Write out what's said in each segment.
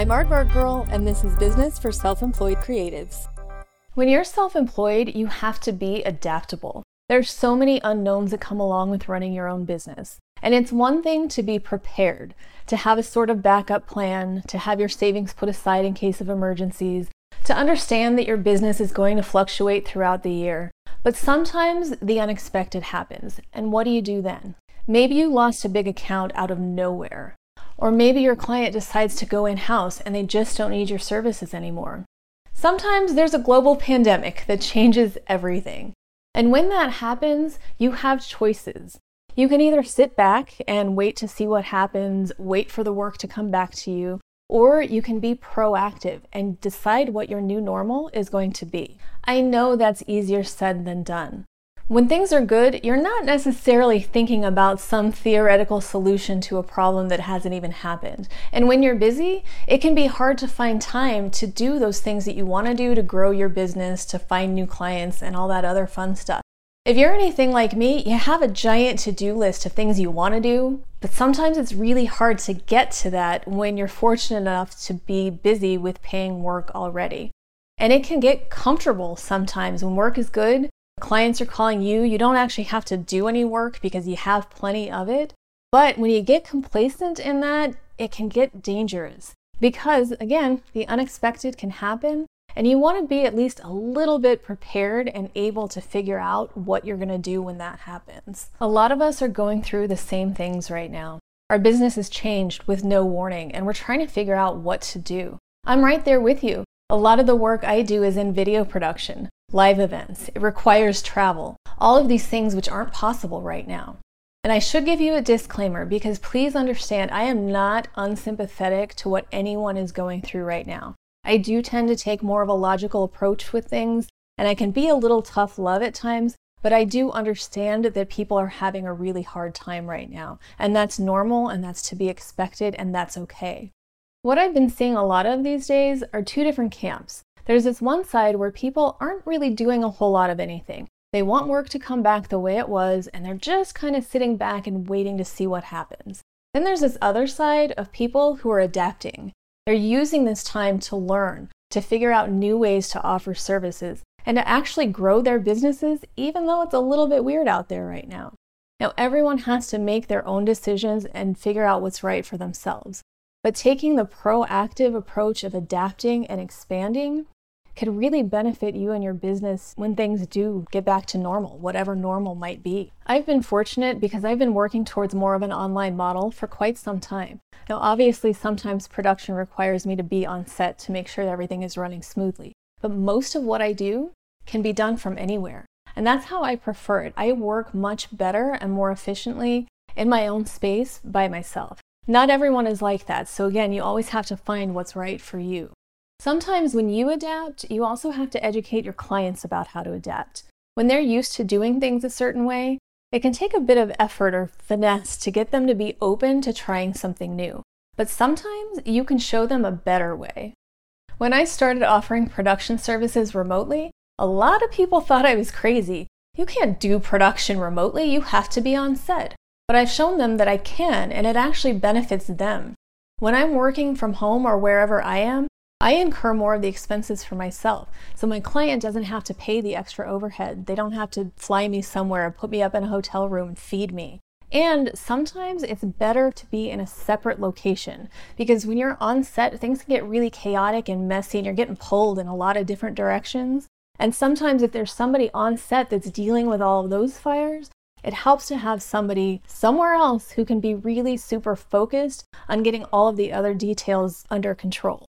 I'm Aardvark Girl, and this is Business for Self Employed Creatives. When you're self employed, you have to be adaptable. There's so many unknowns that come along with running your own business. And it's one thing to be prepared, to have a sort of backup plan, to have your savings put aside in case of emergencies, to understand that your business is going to fluctuate throughout the year. But sometimes the unexpected happens, and what do you do then? Maybe you lost a big account out of nowhere. Or maybe your client decides to go in house and they just don't need your services anymore. Sometimes there's a global pandemic that changes everything. And when that happens, you have choices. You can either sit back and wait to see what happens, wait for the work to come back to you, or you can be proactive and decide what your new normal is going to be. I know that's easier said than done. When things are good, you're not necessarily thinking about some theoretical solution to a problem that hasn't even happened. And when you're busy, it can be hard to find time to do those things that you want to do to grow your business, to find new clients, and all that other fun stuff. If you're anything like me, you have a giant to do list of things you want to do, but sometimes it's really hard to get to that when you're fortunate enough to be busy with paying work already. And it can get comfortable sometimes when work is good. Clients are calling you, you don't actually have to do any work because you have plenty of it. But when you get complacent in that, it can get dangerous because, again, the unexpected can happen and you want to be at least a little bit prepared and able to figure out what you're going to do when that happens. A lot of us are going through the same things right now. Our business has changed with no warning, and we're trying to figure out what to do. I'm right there with you. A lot of the work I do is in video production, live events. It requires travel, all of these things which aren't possible right now. And I should give you a disclaimer because please understand I am not unsympathetic to what anyone is going through right now. I do tend to take more of a logical approach with things, and I can be a little tough love at times, but I do understand that people are having a really hard time right now. And that's normal and that's to be expected, and that's okay. What I've been seeing a lot of these days are two different camps. There's this one side where people aren't really doing a whole lot of anything. They want work to come back the way it was, and they're just kind of sitting back and waiting to see what happens. Then there's this other side of people who are adapting. They're using this time to learn, to figure out new ways to offer services, and to actually grow their businesses, even though it's a little bit weird out there right now. Now, everyone has to make their own decisions and figure out what's right for themselves. But taking the proactive approach of adapting and expanding could really benefit you and your business when things do get back to normal, whatever normal might be. I've been fortunate because I've been working towards more of an online model for quite some time. Now, obviously, sometimes production requires me to be on set to make sure that everything is running smoothly, but most of what I do can be done from anywhere. And that's how I prefer it. I work much better and more efficiently in my own space by myself. Not everyone is like that, so again, you always have to find what's right for you. Sometimes when you adapt, you also have to educate your clients about how to adapt. When they're used to doing things a certain way, it can take a bit of effort or finesse to get them to be open to trying something new. But sometimes you can show them a better way. When I started offering production services remotely, a lot of people thought I was crazy. You can't do production remotely, you have to be on set. But I've shown them that I can, and it actually benefits them. When I'm working from home or wherever I am, I incur more of the expenses for myself. So my client doesn't have to pay the extra overhead. They don't have to fly me somewhere, put me up in a hotel room, feed me. And sometimes it's better to be in a separate location because when you're on set, things can get really chaotic and messy and you're getting pulled in a lot of different directions. And sometimes, if there's somebody on set that's dealing with all of those fires, it helps to have somebody somewhere else who can be really super focused on getting all of the other details under control.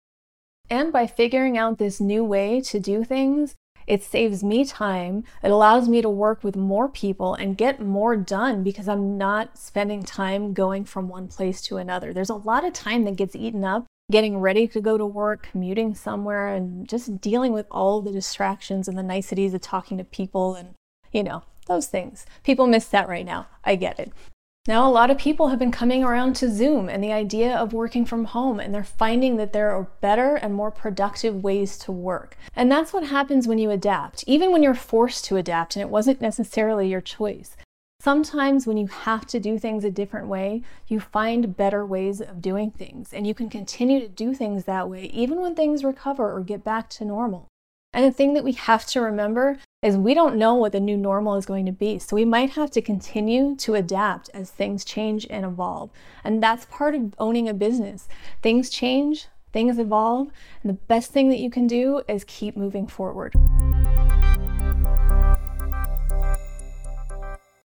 And by figuring out this new way to do things, it saves me time. It allows me to work with more people and get more done because I'm not spending time going from one place to another. There's a lot of time that gets eaten up getting ready to go to work, commuting somewhere, and just dealing with all the distractions and the niceties of talking to people and, you know, those things. People miss that right now. I get it. Now, a lot of people have been coming around to Zoom and the idea of working from home, and they're finding that there are better and more productive ways to work. And that's what happens when you adapt, even when you're forced to adapt and it wasn't necessarily your choice. Sometimes, when you have to do things a different way, you find better ways of doing things, and you can continue to do things that way even when things recover or get back to normal. And the thing that we have to remember is we don't know what the new normal is going to be. So we might have to continue to adapt as things change and evolve. And that's part of owning a business. Things change, things evolve, and the best thing that you can do is keep moving forward.